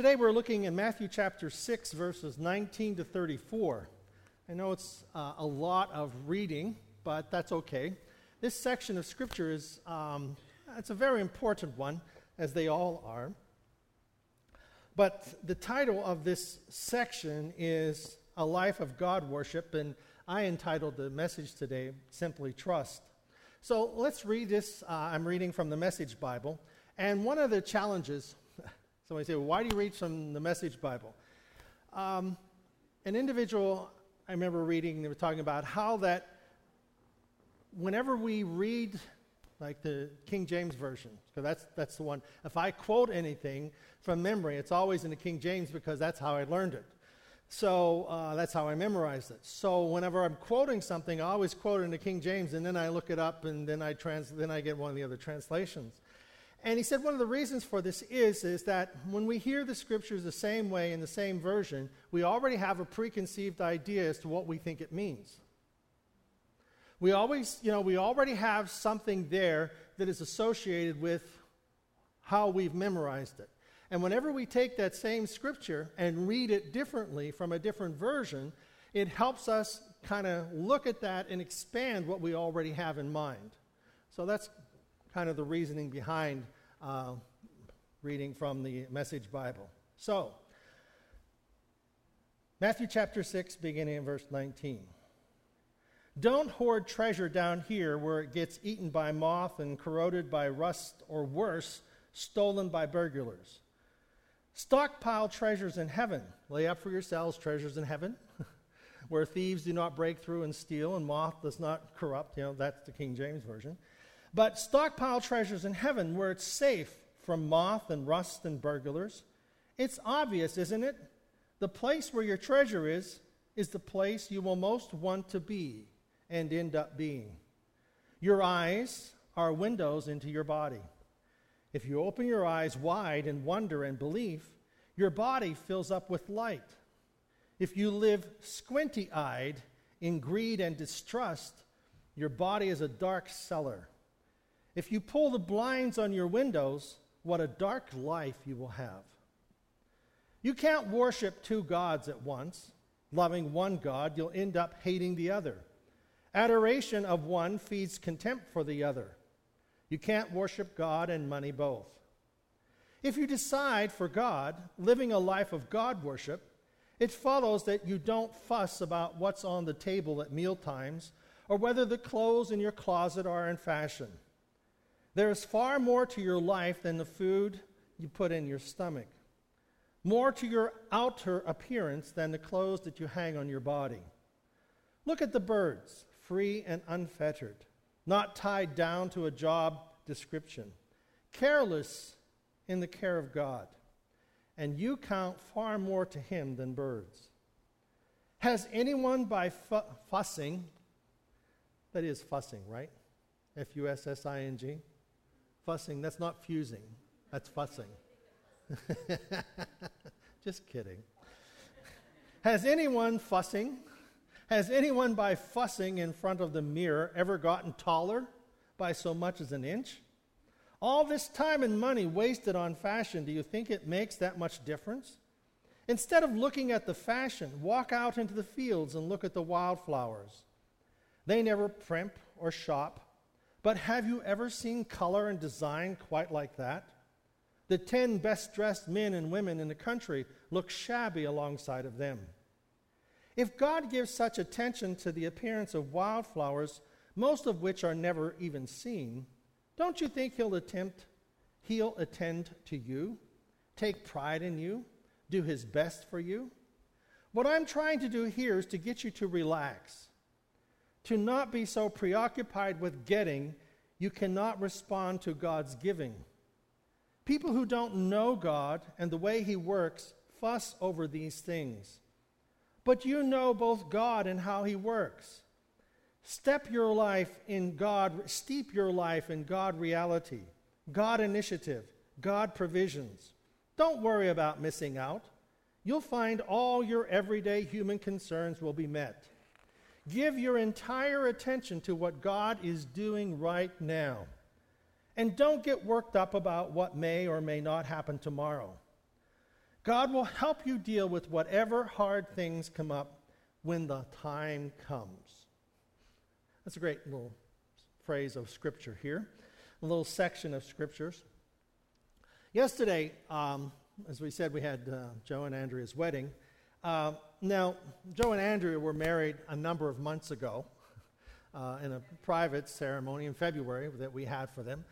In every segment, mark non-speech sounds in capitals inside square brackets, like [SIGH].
Today we're looking in Matthew chapter 6, verses 19 to 34. I know it's uh, a lot of reading, but that's okay. This section of Scripture is um, it's a very important one, as they all are. But the title of this section is A Life of God Worship, and I entitled the message today simply Trust. So let's read this. Uh, I'm reading from the Message Bible. And one of the challenges, somebody say, well, why do you read from the Message Bible? Um, an individual, I remember reading, they were talking about how that whenever we read like the King James Version, because that's, that's the one, if I quote anything from memory, it's always in the King James because that's how I learned it. So uh, that's how I memorized it. So whenever I'm quoting something, I always quote it in the King James, and then I look it up, and then I trans- then I get one of the other translations. And he said one of the reasons for this is is that when we hear the scriptures the same way in the same version, we already have a preconceived idea as to what we think it means. We always, you know, we already have something there that is associated with how we've memorized it. And whenever we take that same scripture and read it differently from a different version, it helps us kind of look at that and expand what we already have in mind. So that's kind of the reasoning behind uh, reading from the Message Bible. So, Matthew chapter 6, beginning in verse 19. Don't hoard treasure down here where it gets eaten by moth and corroded by rust, or worse, stolen by burglars. Stockpile treasures in heaven. Lay up for yourselves treasures in heaven, [LAUGHS] where thieves do not break through and steal, and moth does not corrupt. You know, that's the King James Version. But stockpile treasures in heaven, where it's safe from moth and rust and burglars. It's obvious, isn't it? The place where your treasure is, is the place you will most want to be and end up being. Your eyes are windows into your body. If you open your eyes wide in wonder and belief, your body fills up with light. If you live squinty eyed in greed and distrust, your body is a dark cellar. If you pull the blinds on your windows, what a dark life you will have. You can't worship two gods at once. Loving one God, you'll end up hating the other. Adoration of one feeds contempt for the other. You can't worship God and money both. If you decide for God, living a life of God worship, it follows that you don't fuss about what's on the table at meal times or whether the clothes in your closet are in fashion. There is far more to your life than the food you put in your stomach, more to your outer appearance than the clothes that you hang on your body. Look at the birds, free and unfettered not tied down to a job description, careless in the care of God, and you count far more to Him than birds. Has anyone by fu- fussing, that is fussing, right? F U S S I N G? Fussing, that's not fusing, that's fussing. [LAUGHS] Just kidding. Has anyone fussing has anyone, by fussing in front of the mirror, ever gotten taller by so much as an inch? All this time and money wasted on fashion, do you think it makes that much difference? Instead of looking at the fashion, walk out into the fields and look at the wildflowers. They never primp or shop, but have you ever seen color and design quite like that? The ten best dressed men and women in the country look shabby alongside of them. If God gives such attention to the appearance of wildflowers, most of which are never even seen, don't you think he'll attempt he'll attend to you, take pride in you, do his best for you? What I'm trying to do here is to get you to relax, to not be so preoccupied with getting you cannot respond to God's giving. People who don't know God and the way he works fuss over these things but you know both God and how He works. Step your life in God, steep your life in God reality, God initiative, God provisions. Don't worry about missing out. You'll find all your everyday human concerns will be met. Give your entire attention to what God is doing right now. And don't get worked up about what may or may not happen tomorrow. God will help you deal with whatever hard things come up when the time comes. That's a great little phrase of Scripture here, a little section of Scriptures. Yesterday, um, as we said, we had uh, Joe and Andrea's wedding. Uh, now, Joe and Andrea were married a number of months ago [LAUGHS] uh, in a private ceremony in February that we had for them.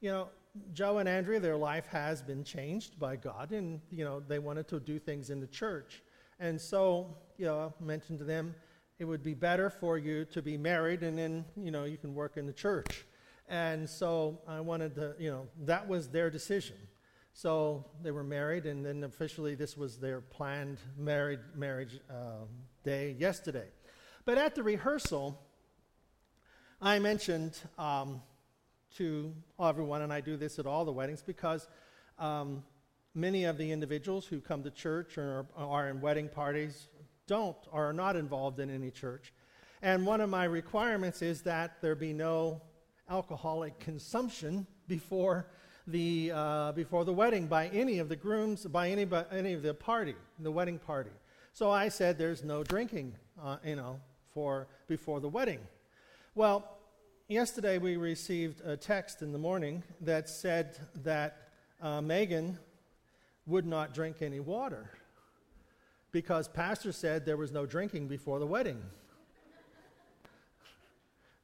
You know, Joe and Andrea, their life has been changed by God, and you know they wanted to do things in the church. And so, you know, I mentioned to them, it would be better for you to be married, and then you know you can work in the church. And so I wanted to, you know, that was their decision. So they were married, and then officially this was their planned married marriage uh, day yesterday. But at the rehearsal, I mentioned um, to everyone, and I do this at all the weddings because um, many of the individuals who come to church or are in wedding parties don't or are not involved in any church. And one of my requirements is that there be no alcoholic consumption before the, uh, before the wedding by any of the grooms, by any, by any of the party, the wedding party. So I said there's no drinking, uh, you know, for, before the wedding. Well, yesterday we received a text in the morning that said that uh, Megan would not drink any water because pastor said there was no drinking before the wedding.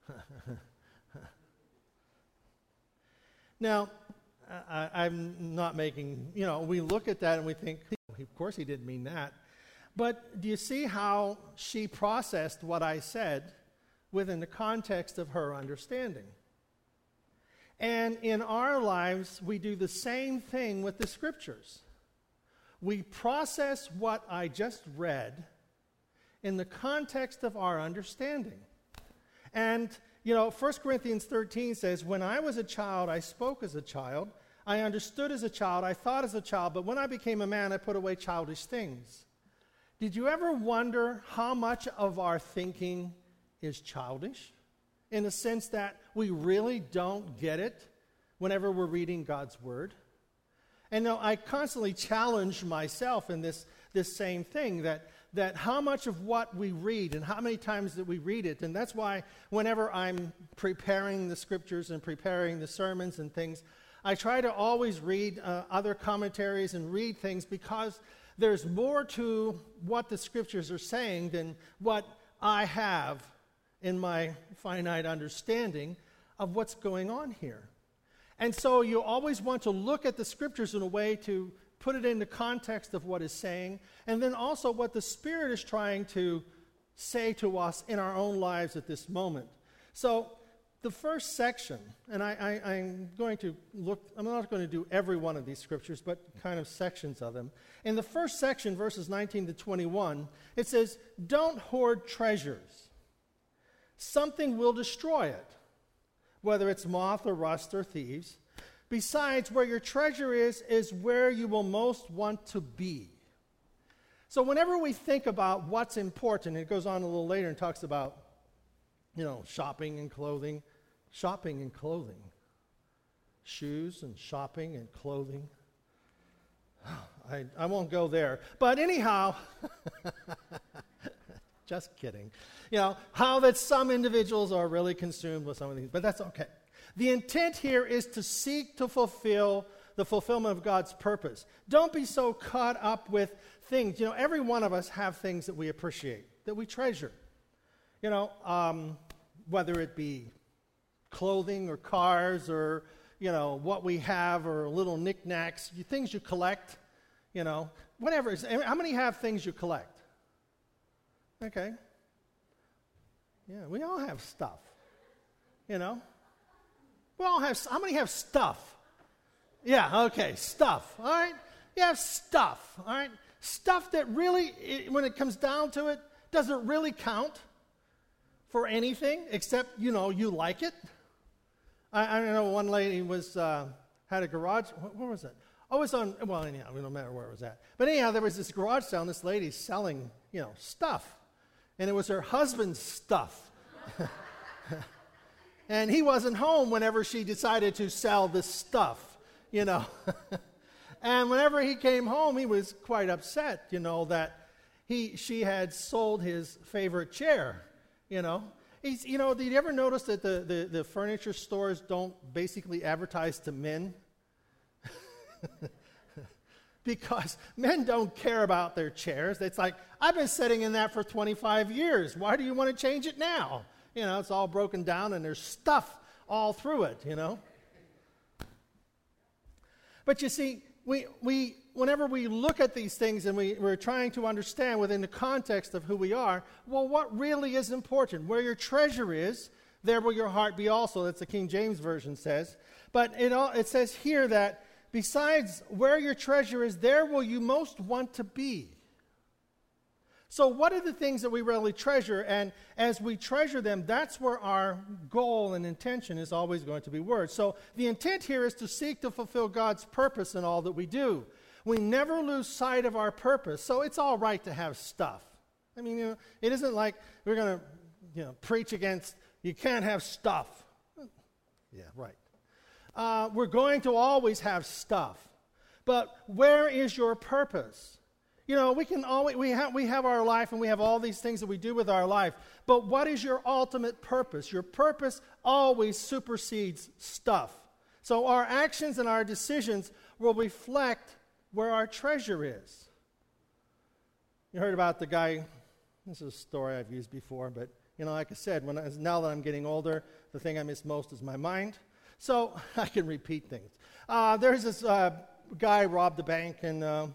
[LAUGHS] now, I, am not making, you know, we look at that and we think, of course he didn't mean that. But do you see how she processed what I said within the context of her understanding. And in our lives, we do the same thing with the scriptures. We process what I just read in the context of our understanding. And, you know, 1 Corinthians 13 says, When I was a child, I spoke as a child, I understood as a child, I thought as a child, but when I became a man, I put away childish things. Did you ever wonder how much of our thinking is childish in the sense that we really don't get it whenever we're reading God's Word. And now I constantly challenge myself in this, this same thing that, that how much of what we read and how many times that we read it. And that's why whenever I'm preparing the scriptures and preparing the sermons and things, I try to always read uh, other commentaries and read things because there's more to what the scriptures are saying than what I have in my finite understanding of what's going on here. And so you always want to look at the scriptures in a way to put it in the context of what is saying, and then also what the Spirit is trying to say to us in our own lives at this moment. So the first section, and I, am going to look, I'm not going to do every one of these scriptures, but kind of sections of them. In the first section, verses 19 to 21, it says, Don't hoard treasures something will destroy it, whether it's moth or rust or thieves. Besides, where your treasure is, is where you will most want to be. So, whenever we think about what's important, it goes on a little later and talks about, you know, shopping and clothing. Shopping and clothing. Shoes and shopping and clothing. [SIGHS] I, I won't go there. But anyhow, [LAUGHS] just kidding you know, how that some individuals are really consumed with some of these, but that's okay. The intent here is to seek to fulfill the fulfillment of God's purpose. Don't be so caught up with things. You know, every one of us have things that we appreciate, that we treasure. You know, um, whether it be clothing or cars or, you know, what we have or little knickknacks, things you collect, you know, whatever. How many have things you collect? Okay. Yeah, we all have stuff. You know? We all have, how many have stuff? Yeah, okay, stuff. All right? You have stuff. All right? Stuff that really, it, when it comes down to it, doesn't really count for anything except, you know, you like it. I, I know one lady was, uh, had a garage, where was it? Oh, it was on, well, anyhow, it don't matter where it was at. But anyhow, there was this garage sale, and this lady selling, you know, stuff and it was her husband's stuff. [LAUGHS] and he wasn't home whenever she decided to sell this stuff, you know. [LAUGHS] And whenever he came home, he was quite upset, you know, that he, she had sold his favorite chair, you know. He's, you know, did you ever notice that the, the, the furniture stores don't basically advertise to men? [LAUGHS] because men don't care about their chairs. It's like, I've been sitting in that for 25 years. Why do you want to change it now? You know, it's all broken down and there's stuff all through it, you know. But you see, we, we, whenever we look at these things and we, we're trying to understand within the context of who we are, well, what really is important? Where your treasure is, there will your heart be also. That's the King James Version says. But it, all, it says here that besides where your treasure is, there will you most want to be. So, what are the things that we really treasure? And as we treasure them, that's where our goal and intention is always going to be word. So, the intent here is to seek to fulfill God's purpose in all that we do. We never lose sight of our purpose. So, it's all right to have stuff. I mean, you know, it isn't like we're going to you know, preach against you can't have stuff. Yeah, right. Uh, we're going to always have stuff. But where is your purpose? You know, we can always we have we have our life and we have all these things that we do with our life. But what is your ultimate purpose? Your purpose always supersedes stuff. So our actions and our decisions will reflect where our treasure is. You heard about the guy. This is a story I've used before, but you know, like I said, when I, now that I'm getting older, the thing I miss most is my mind. So [LAUGHS] I can repeat things. Uh, there's this uh, guy robbed a bank and. Uh,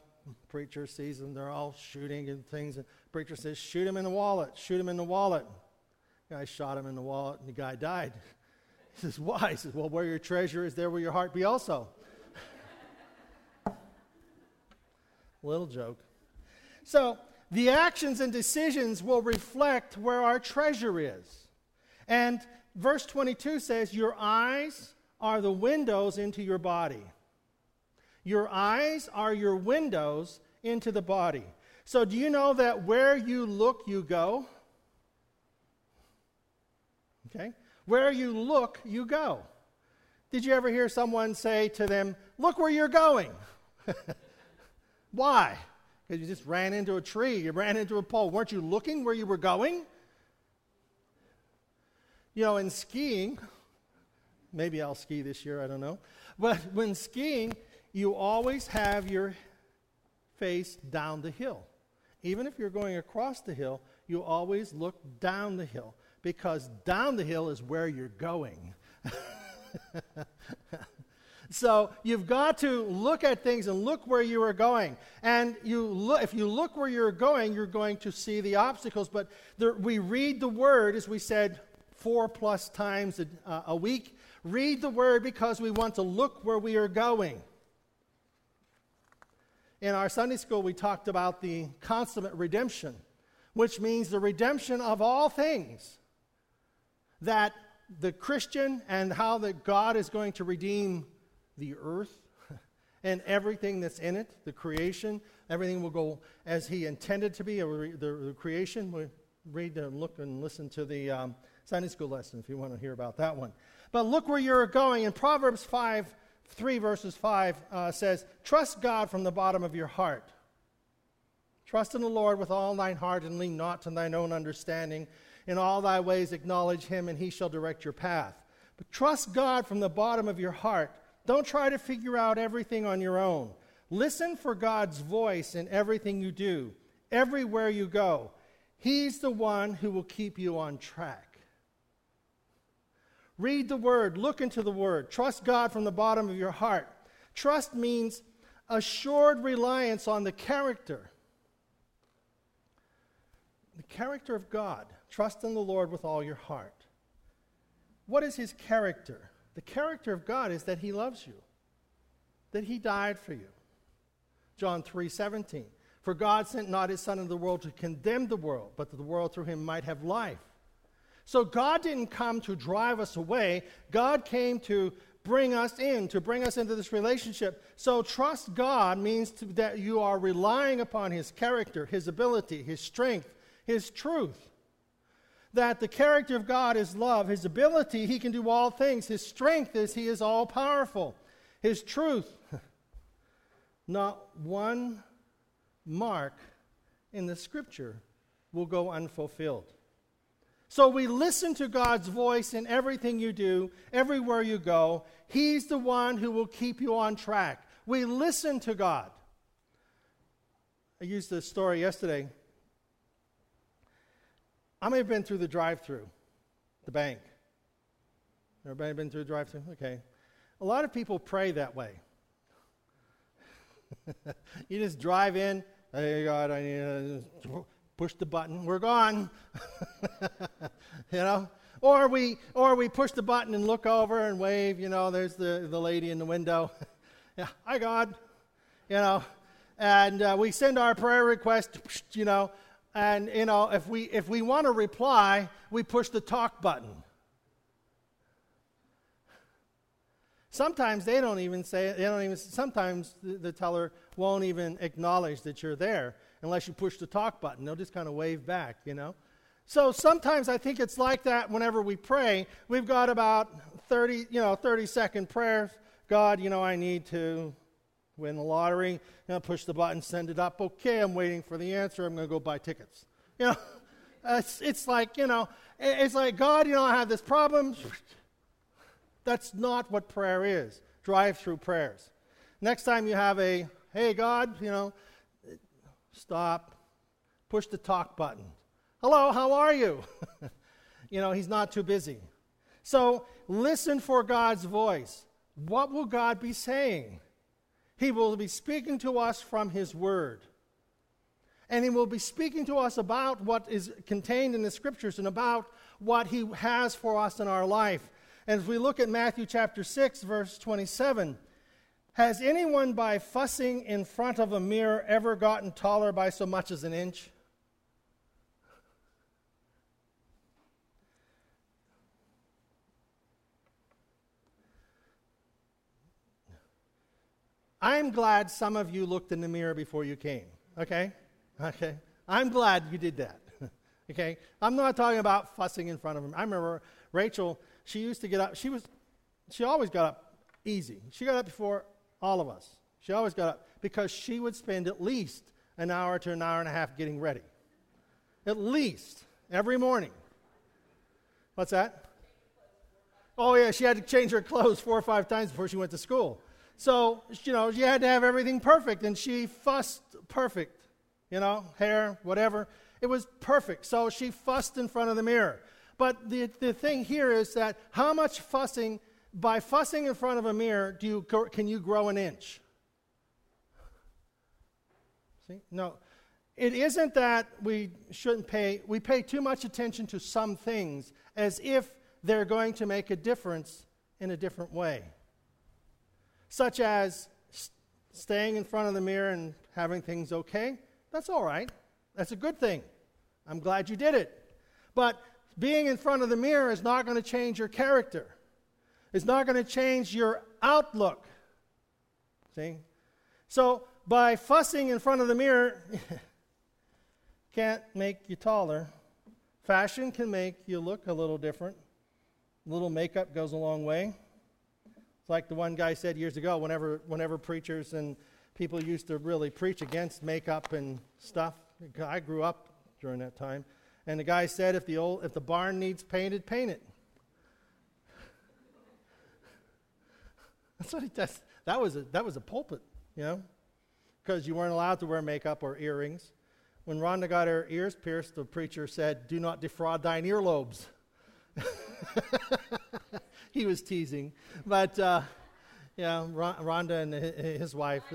Preacher sees them, they're all shooting and things. And preacher says, Shoot him in the wallet, shoot him in the wallet. Guy shot him in the wallet, and the guy died. [LAUGHS] He says, Why? He says, Well, where your treasure is, there will your heart be also. [LAUGHS] Little joke. So, the actions and decisions will reflect where our treasure is. And verse 22 says, Your eyes are the windows into your body. Your eyes are your windows into the body. So, do you know that where you look, you go? Okay? Where you look, you go. Did you ever hear someone say to them, Look where you're going? [LAUGHS] Why? Because you just ran into a tree, you ran into a pole. Weren't you looking where you were going? You know, in skiing, maybe I'll ski this year, I don't know. But when skiing, you always have your face down the hill. Even if you're going across the hill, you always look down the hill because down the hill is where you're going. [LAUGHS] so you've got to look at things and look where you are going. And you look, if you look where you're going, you're going to see the obstacles. But there, we read the word, as we said, four plus times a, uh, a week. Read the word because we want to look where we are going. In our Sunday school, we talked about the consummate redemption, which means the redemption of all things. That the Christian and how that God is going to redeem the earth [LAUGHS] and everything that's in it, the creation, everything will go as He intended to be. The, the creation, we read and look and listen to the um, Sunday school lesson if you want to hear about that one. But look where you're going. In Proverbs 5 3 verses 5 uh, says, Trust God from the bottom of your heart. Trust in the Lord with all thine heart and lean not to thine own understanding. In all thy ways acknowledge him, and he shall direct your path. But trust God from the bottom of your heart. Don't try to figure out everything on your own. Listen for God's voice in everything you do, everywhere you go. He's the one who will keep you on track. Read the word, look into the word, trust God from the bottom of your heart. Trust means assured reliance on the character. The character of God. Trust in the Lord with all your heart. What is his character? The character of God is that he loves you, that he died for you. John 3 17. For God sent not his Son into the world to condemn the world, but that the world through him might have life. So God didn't come to drive us away, God came to bring us in, to bring us into this relationship. So trust God means to, that you are relying upon His character, His ability, His strength, His truth. That the character of God is love, His ability, He can do all things, His strength is He is all powerful, His truth. [LAUGHS] not one mark in the scripture will go unfulfilled. So we listen to God's voice in everything you do, everywhere you go. He's the one who will keep you on track. We listen to God. I used this story yesterday. I may have been through the drive through, the bank. Everybody been through the drive through? Okay. A lot of people pray that way. [LAUGHS] you just drive in, hey God, I need to push the button, we're gone. [LAUGHS] you know? Or we or we push the button and look over and wave, you know, there's the, the lady in the window. [LAUGHS] yeah, hi God. You know, and uh, we send our prayer request, you know, and you know, if we if we want to reply, we push the talk button. Sometimes they don't even say they don't even sometimes the, the teller won't even acknowledge that you're there unless you push the talk button. They'll just kind of wave back, you know. So sometimes I think it's like that whenever we pray. We've got about 30, you know, 30 second prayers. God, you know, I need to win the lottery. You know, push the button, send it up. Okay, I'm waiting for the answer. I'm going to go buy tickets. You know, [LAUGHS] it's, it's like, you know, it's like, God, you know, I have this problem. That's not what prayer is. Drive through prayers. Next time you have a, hey, God, you know, stop, push the talk button. Hello, how are you? [LAUGHS] you know, he's not too busy. So listen for God's voice. What will God be saying? He will be speaking to us from His Word. And He will be speaking to us about what is contained in the Scriptures and about what He has for us in our life. And as we look at Matthew chapter 6, verse 27, has anyone by fussing in front of a mirror ever gotten taller by so much as an inch? I'm glad some of you looked in the mirror before you came. Okay? Okay? I'm glad you did that. [LAUGHS] okay? I'm not talking about fussing in front of him. I remember Rachel, she used to get up. She was she always got up easy. She got up before all of us. She always got up because she would spend at least an hour to an hour and a half getting ready. At least every morning. What's that? Oh, yeah, she had to change her clothes four or five times before she went to school. So, you know, she had to have everything perfect, and she fussed perfect, you know, hair, whatever. It was perfect. So she fussed in front of the mirror. But the, the thing here is that how much fussing, by fussing in front of a mirror, do you, can you grow an inch? See? No. It isn't that we shouldn't pay, we pay too much attention to some things as if they're going to make a difference in a different way such as staying in front of the mirror and having things okay, that's all right. That's a good thing. I'm glad you did it. But being in front of the mirror is not going to change your character. It's not going to change your outlook. See? So, by fussing in front of the mirror, [LAUGHS] can't make you taller. Fashion can make you look a little different. A little makeup goes a long way. It's like the one guy said years ago whenever, whenever preachers and people used to really preach against makeup and stuff. I grew up during that time. And the guy said, if the, old, if the barn needs painted, paint it. That's what he does. That was a, that was a pulpit, you know, because you weren't allowed to wear makeup or earrings. When Rhonda got her ears pierced, the preacher said, Do not defraud thine earlobes. [LAUGHS] he was teasing. But, uh, yeah, Rhonda and his wife. [LAUGHS]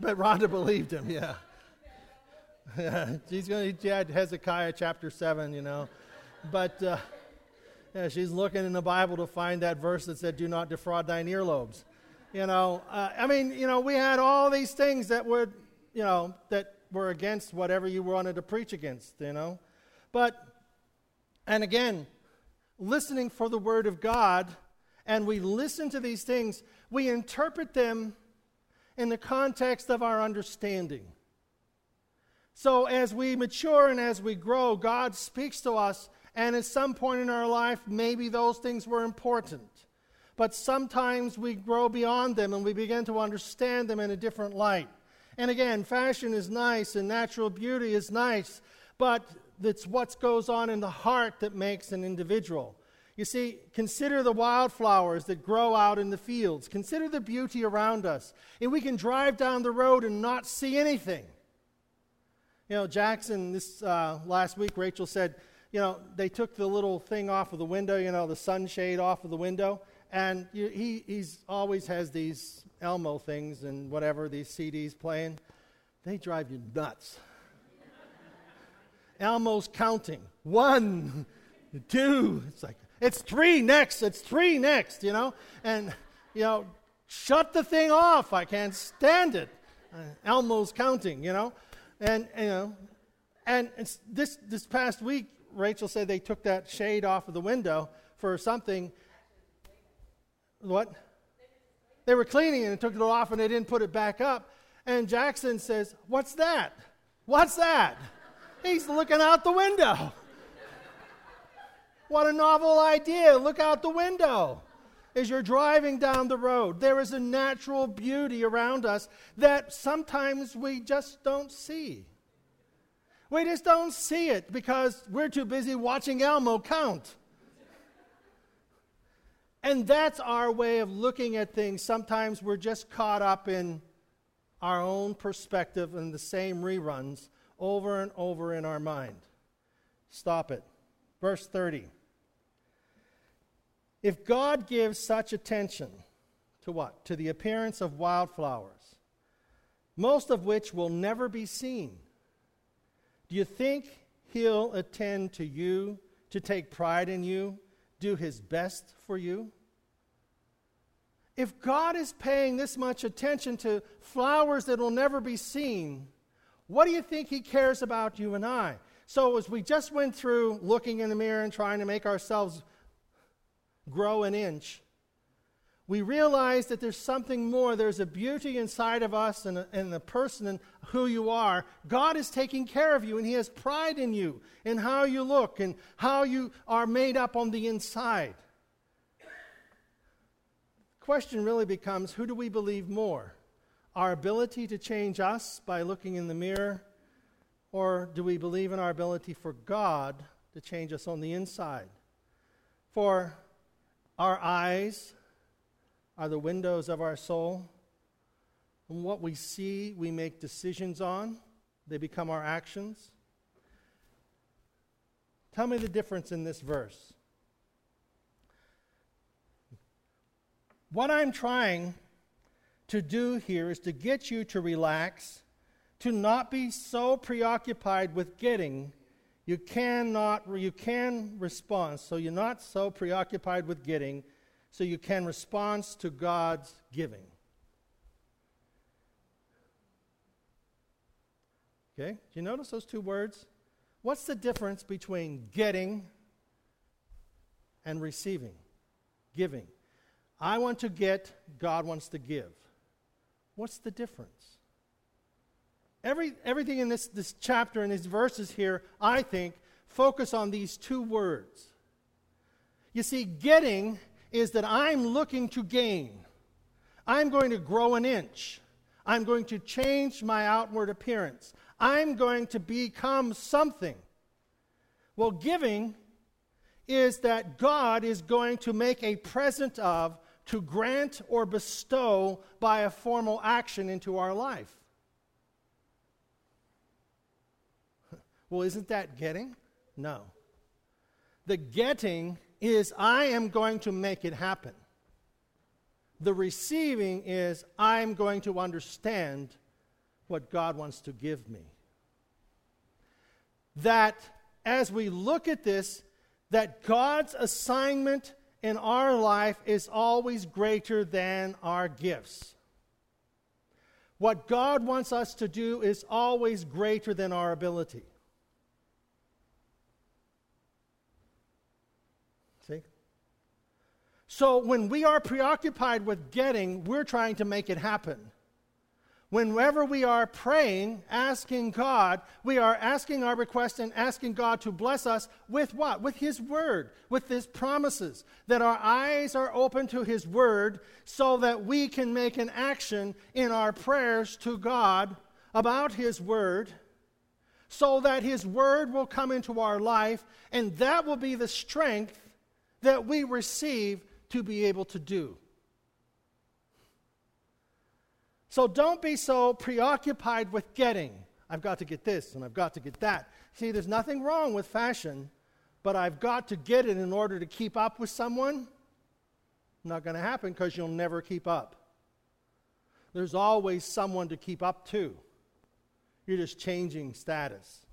But Rhonda believed him, yeah. yeah [LAUGHS] she's going to, yeah, Hezekiah chapter 7, you know. But, uh, yeah, she's looking in the Bible to find that verse that said, do not defraud thine earlobes. You know, uh, I mean, you know, we had all these things that would, you know, that were against whatever you wanted to preach against, you know. But, and again, listening for the Word of God and we listen to these things, we interpret them in the context of our understanding. So, as we mature and as we grow, God speaks to us, and at some point in our life, maybe those things were important. but sometimes we grow beyond them and we begin to understand them in a different light. And again, fashion is nice and natural beauty is nice, but it's what goes on in the heart that makes an individual. You see, consider the wildflowers that grow out in the fields. Consider the beauty around us. And we can drive down the road and not see anything. You know, Jackson, this uh, last week, Rachel said, you know, they took the little thing off of the window, you know, the sunshade off of the window. And you, he he's always has these Elmo things and whatever, these CDs playing. They drive you nuts. [LAUGHS] Elmo's counting. One, [LAUGHS] two. It's like, it's three next. It's three next, you know? And, you know, shut the thing off. I can't stand it. Uh, Elmo's counting, you know? And, you know, and this, this past week, Rachel said they took that shade off of the window for something. What? They were cleaning and took it off and they didn't put it back up. And Jackson says, What's that? What's that? He's looking out the window. What a novel idea. Look out the window as you're driving down the road. There is a natural beauty around us that sometimes we just don't see. We just don't see it because we're too busy watching Elmo count. And that's our way of looking at things. Sometimes we're just caught up in our own perspective and the same reruns over and over in our mind. Stop it. Verse 30. If God gives such attention to what? To the appearance of wildflowers, most of which will never be seen, do you think He'll attend to you, to take pride in you, do His best for you? If God is paying this much attention to flowers that will never be seen, what do you think He cares about you and I? So, as we just went through looking in the mirror and trying to make ourselves grow an inch, we realize that there's something more. There's a beauty inside of us and, and the person and who you are. God is taking care of you, and He has pride in you, and how you look, and how you are made up on the inside. The question really becomes who do we believe more? Our ability to change us by looking in the mirror, or do we believe in our ability for God to change us on the inside? For our eyes are the windows of our soul. And what we see, we make decisions on, they become our actions. Tell me the difference in this verse. What I'm trying to do here is to get you to relax, to not be so preoccupied with getting you cannot, you can respond. So you're not so preoccupied with getting, so you can respond to God's giving. Okay? Do you notice those two words? What's the difference between getting and receiving? Giving. I want to get, God wants to give. What's the difference? Every, everything in this, this chapter and these verses here, I think, focus on these two words. You see, getting is that I'm looking to gain. I'm going to grow an inch. I'm going to change my outward appearance. I'm going to become something. Well, giving is that God is going to make a present of, to grant or bestow by a formal action into our life. [LAUGHS] Well, isn't that getting? No. The getting is I am going to make it happen. The receiving is I'm going to understand what God wants to give me. That as we look at this, that God's assignment in our life is always greater than our gifts. What God wants us to do is always greater than our ability. So when we are preoccupied with getting, we're trying to make it happen. Whenever we are praying, asking God, we are asking our request and asking God to bless us with what? With His Word, with His promises. That our eyes are open to His Word so that we can make an action in our prayers to God about His Word, so that His Word will come into our life, and that will be the strength that we receive to be able to do. So don't be so preoccupied with getting. I've got to get this and I've got to get that. See, there's nothing wrong with fashion, but I've got to get it in order to keep up with someone. Not going to happen because you'll never keep up. There's always someone to keep up to. You're just changing status.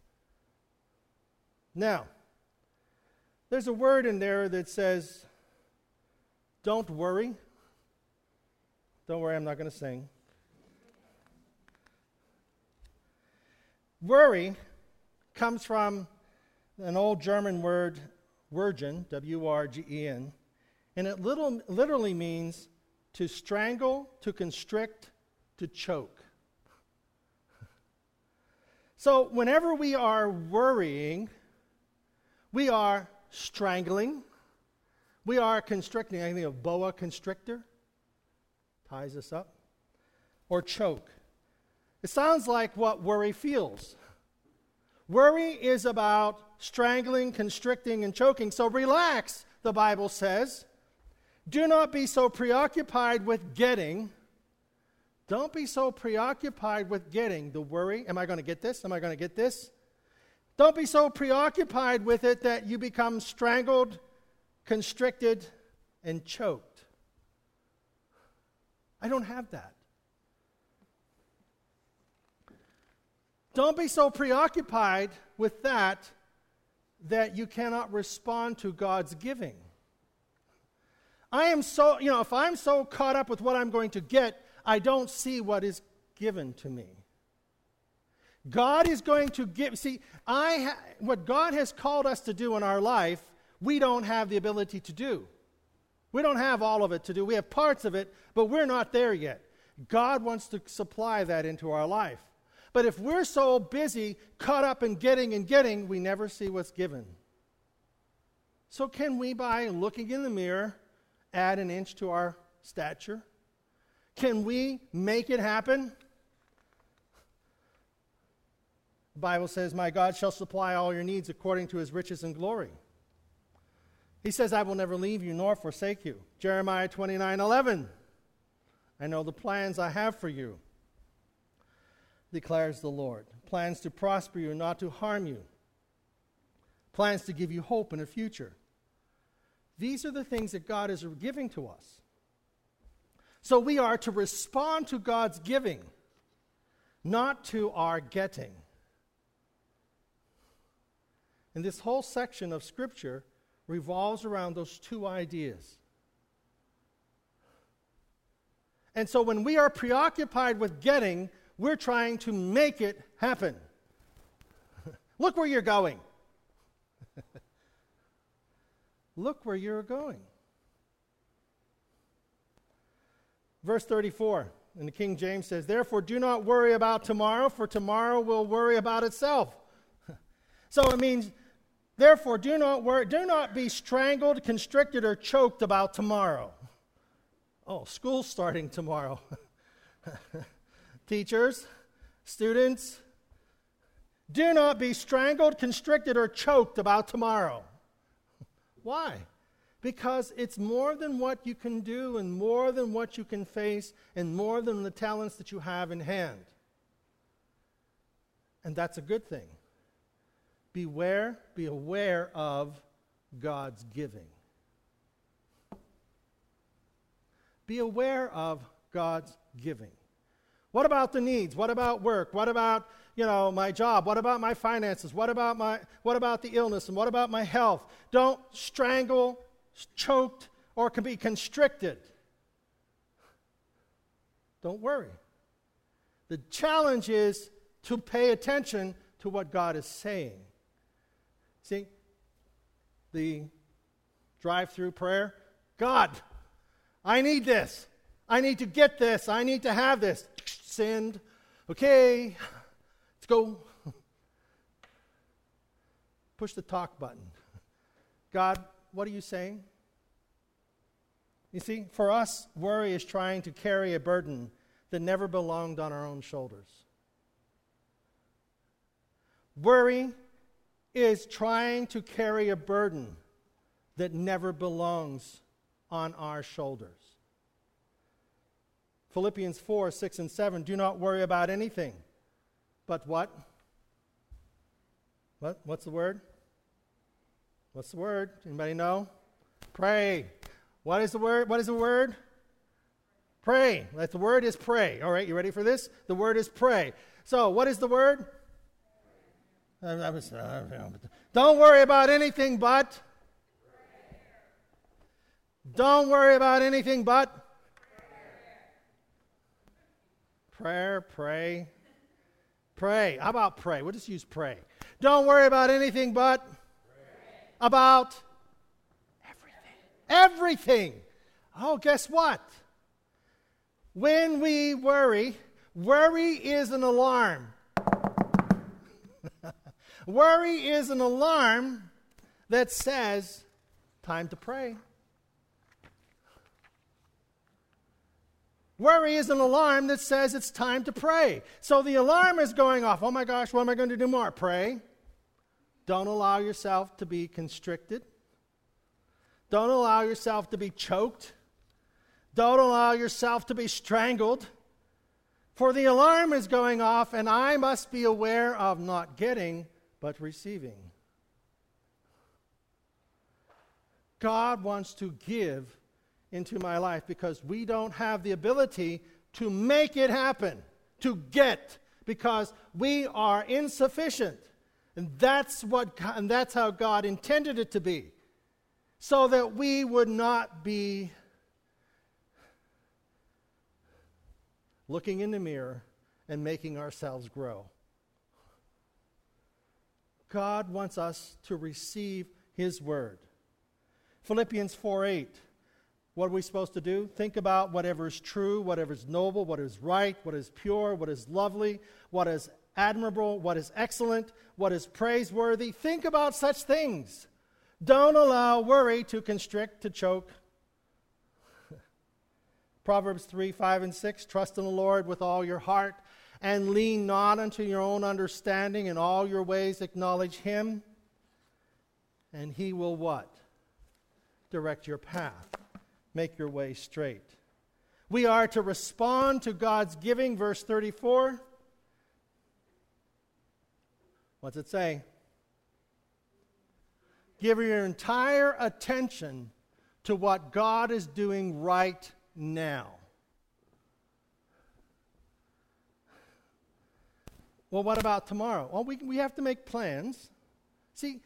Now, there's a word in there that says, don't worry. Don't worry, I'm not going to sing. Worry comes from an old German word, "wurgen," W R G E N, and it little, literally means to strangle, to constrict, to choke. [LAUGHS] So, whenever we are worrying, we are strangling, we are constricting. I think of boa constrictor, ties us up, or choke. It sounds like what worry feels. Worry is about strangling, constricting, and choking. So relax, the Bible says. Do not be so preoccupied with getting. Don't be so preoccupied with getting the worry. Am I going to get this? Am I going to get this? Don't be so preoccupied with it that you become strangled, constricted, and choked. I don't have that. Don't be so preoccupied with that that you cannot respond to God's giving. I am so, you know, if I'm so caught up with what I'm going to get, I don't see what is given to me. God is going to give, see, I ha, what God has called us to do in our life, we don't have the ability to do. We don't have all of it to do. We have parts of it, but we're not there yet. God wants to supply that into our life. But if we're so busy, caught up in getting and getting, we never see what's given. So, can we, by looking in the mirror, add an inch to our stature? Can we make it happen? The Bible says, My God shall supply all your needs according to his riches and glory. He says, I will never leave you nor forsake you. Jeremiah 29 11. I know the plans I have for you declares the Lord. Plans to prosper you, not to harm you. Plans to give you hope and a future. These are the things that God is giving to us. So we are to respond to God's giving, not to our getting. In this whole section of Scripture revolves around those two ideas. And so when we are preoccupied with getting, we're trying to make it happen. [LAUGHS] Look where you're going. [LAUGHS] Look where you're going. Verse 34 in the King James says, Therefore, do not worry about tomorrow, for tomorrow will worry about itself. [LAUGHS] so it means, therefore, do not worry, do not be strangled, constricted, or choked about tomorrow. Oh, school's starting tomorrow. [LAUGHS] Teachers, students, do not be strangled, constricted, or choked about tomorrow. Why? Because it's more than what you can do, and more than what you can face, and more than the talents that you have in hand. And that's a good thing. Beware, be aware of God's giving. Be aware of God's giving. What about the needs? What about work? What about, you know, my job? What about my finances? What about my what about the illness and what about my health? Don't strangle, choked or can be constricted. Don't worry. The challenge is to pay attention to what God is saying. See, the drive through prayer God, I need this. I need to get this. I need to have this send Okay, let's go. Push the talk button. God, what are you saying? You see, for us, worry is trying to carry a burden that never belonged on our own shoulders. Worry is trying to carry a burden that never belongs on our shoulders. Philippians 4 6 and 7 do not worry about anything. But what? What? What's the word? What's the word? Anybody know? Pray. What is the word? What is the word? Pray. That the word is pray. All right, you ready for this? The word is pray. So, what is the word? Don't worry about anything but. Don't worry about anything but. Prayer, pray. Pray. How about pray? We'll just use pray. Don't worry about anything but. About everything. Everything. Oh, guess what? When we worry, worry is an alarm. Worry is an alarm that says, time to pray. Worry is an alarm that says it's time to pray. So the alarm is going off. Oh my gosh, what am I going to do more? Pray. Don't allow yourself to be constricted. Don't allow yourself to be choked. Don't allow yourself to be strangled. For the alarm is going off, and I must be aware of not getting, but receiving. God wants to give into my life because we don't have the ability to make it happen, to get, because we are insufficient. And that's, what, and that's how God intended it to be so that we would not be looking in the mirror and making ourselves grow. God wants us to receive His word. Philippians 4 8. What are we supposed to do? Think about whatever is true, whatever is noble, what is right, what is pure, what is lovely, what is admirable, what is excellent, what is praiseworthy. Think about such things. Don't allow worry to constrict, to choke. [LAUGHS] Proverbs 3 5 and 6 Trust in the Lord with all your heart and lean not unto your own understanding. In all your ways acknowledge Him, and He will what? Direct your path, make your way straight. We are to respond to God's giving, verse 34. What's it say? Give your entire attention to what God is doing right now. Well, what about tomorrow? Well, we, we have to make plans. See,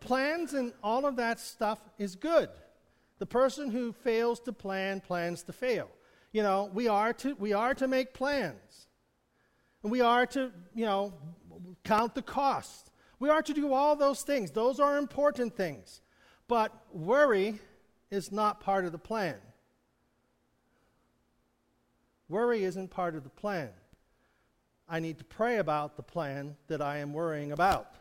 plans and all of that stuff is good. The person who fails to plan plans to fail. You know, we are to, we are to make plans. And we are to, you know, count the costs. We are to do all those things. Those are important things. But worry is not part of the plan. Worry isn't part of the plan. I need to pray about the plan that I am worrying about.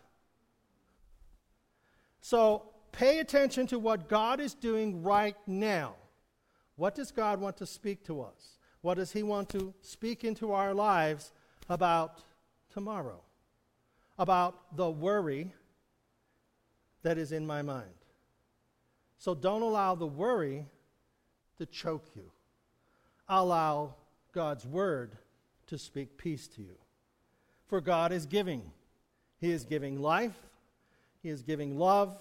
So pay attention to what God is doing right now. What does God want to speak to us? What does He want to speak into our lives about tomorrow? about the worry that is in my mind. So don't allow the worry to choke you. Allow God's word to speak peace to you. For God is giving. He is giving life, He is giving love,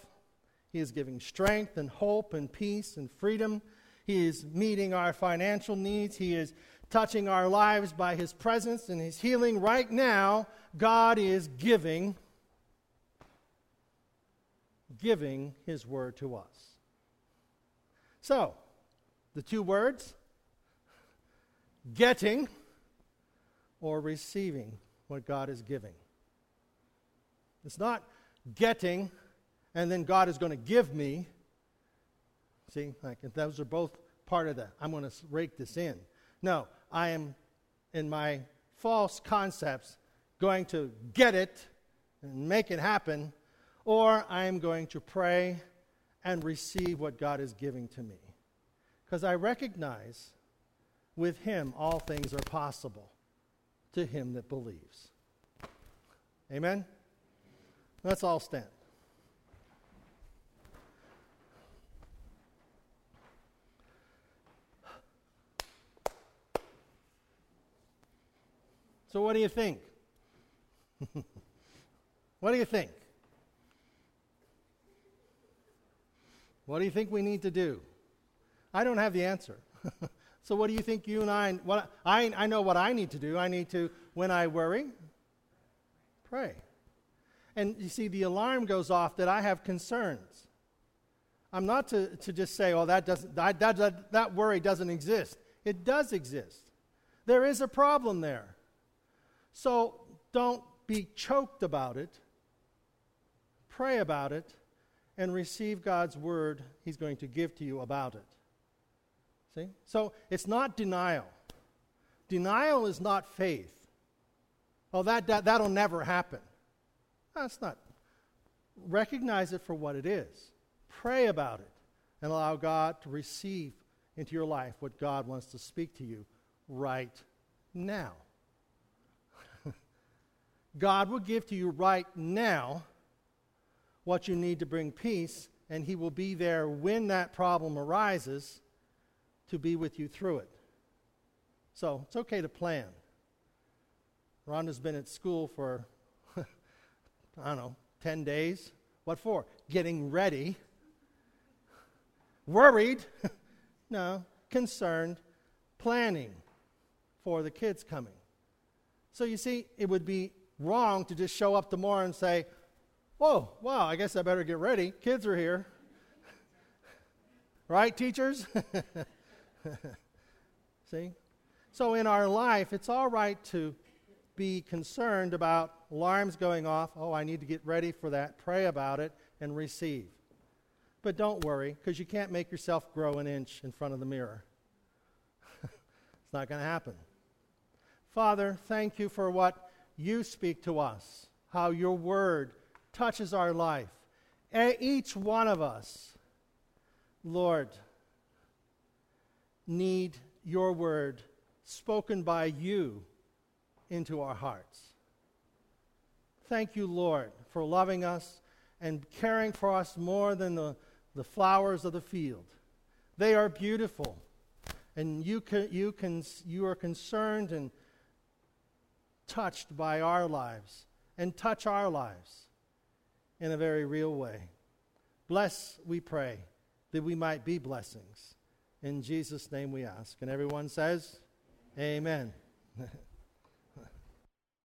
He is giving strength and hope and peace and freedom. He is meeting our financial needs. He is touching our lives by His presence and His healing right now God is giving giving his word to us. So, the two words getting or receiving what God is giving. It's not getting and then God is going to give me. See, like those are both part of that. I'm going to rake this in. No, I am in my false concepts going to get it and make it happen, or I am going to pray and receive what God is giving to me. Because I recognize with Him all things are possible to him that believes. Amen? Let's all stand. So, what do you think? [LAUGHS] what do you think? What do you think we need to do? I don't have the answer. [LAUGHS] so, what do you think you and I, what, I, I know what I need to do. I need to, when I worry, pray. And you see, the alarm goes off that I have concerns. I'm not to, to just say, oh, that, doesn't, that, that, that worry doesn't exist. It does exist. There is a problem there. So don't be choked about it. Pray about it and receive God's word He's going to give to you about it. See? So it's not denial. Denial is not faith. Oh, that, that, that'll never happen. That's not. Recognize it for what it is. Pray about it and allow God to receive into your life what God wants to speak to you right now. [LAUGHS] God will give to you right now what you need to bring peace, and He will be there when that problem arises to be with you through it. So it's okay to plan. Rhonda's been at school for, [LAUGHS] I don't know, 10 days. What for? Getting ready. Worried. [LAUGHS] no, concerned. Planning for the kids coming. So you see, it would be wrong to just show up tomorrow and say, Whoa, wow, I guess I better get ready. Kids are here. [LAUGHS] right, teachers? [LAUGHS] See? So in our life, it's all right to be concerned about alarms going off. Oh, I need to get ready for that. Pray about it and receive. But don't worry, because you can't make yourself grow an inch in front of the mirror. [LAUGHS] it's not going to happen. Father, thank you for what you speak to us, how your word touches our life. Each one of us, Lord, need your word spoken by you into our hearts. Thank you, Lord, for loving us and caring for us more than the, the flowers of the field. They are beautiful, and you, can, you, can, you are concerned and touched by our lives and touch our lives in a very real way. Bless, we pray, that we might be blessings. In Jesus' name we ask. And everyone says, Amen. [LAUGHS]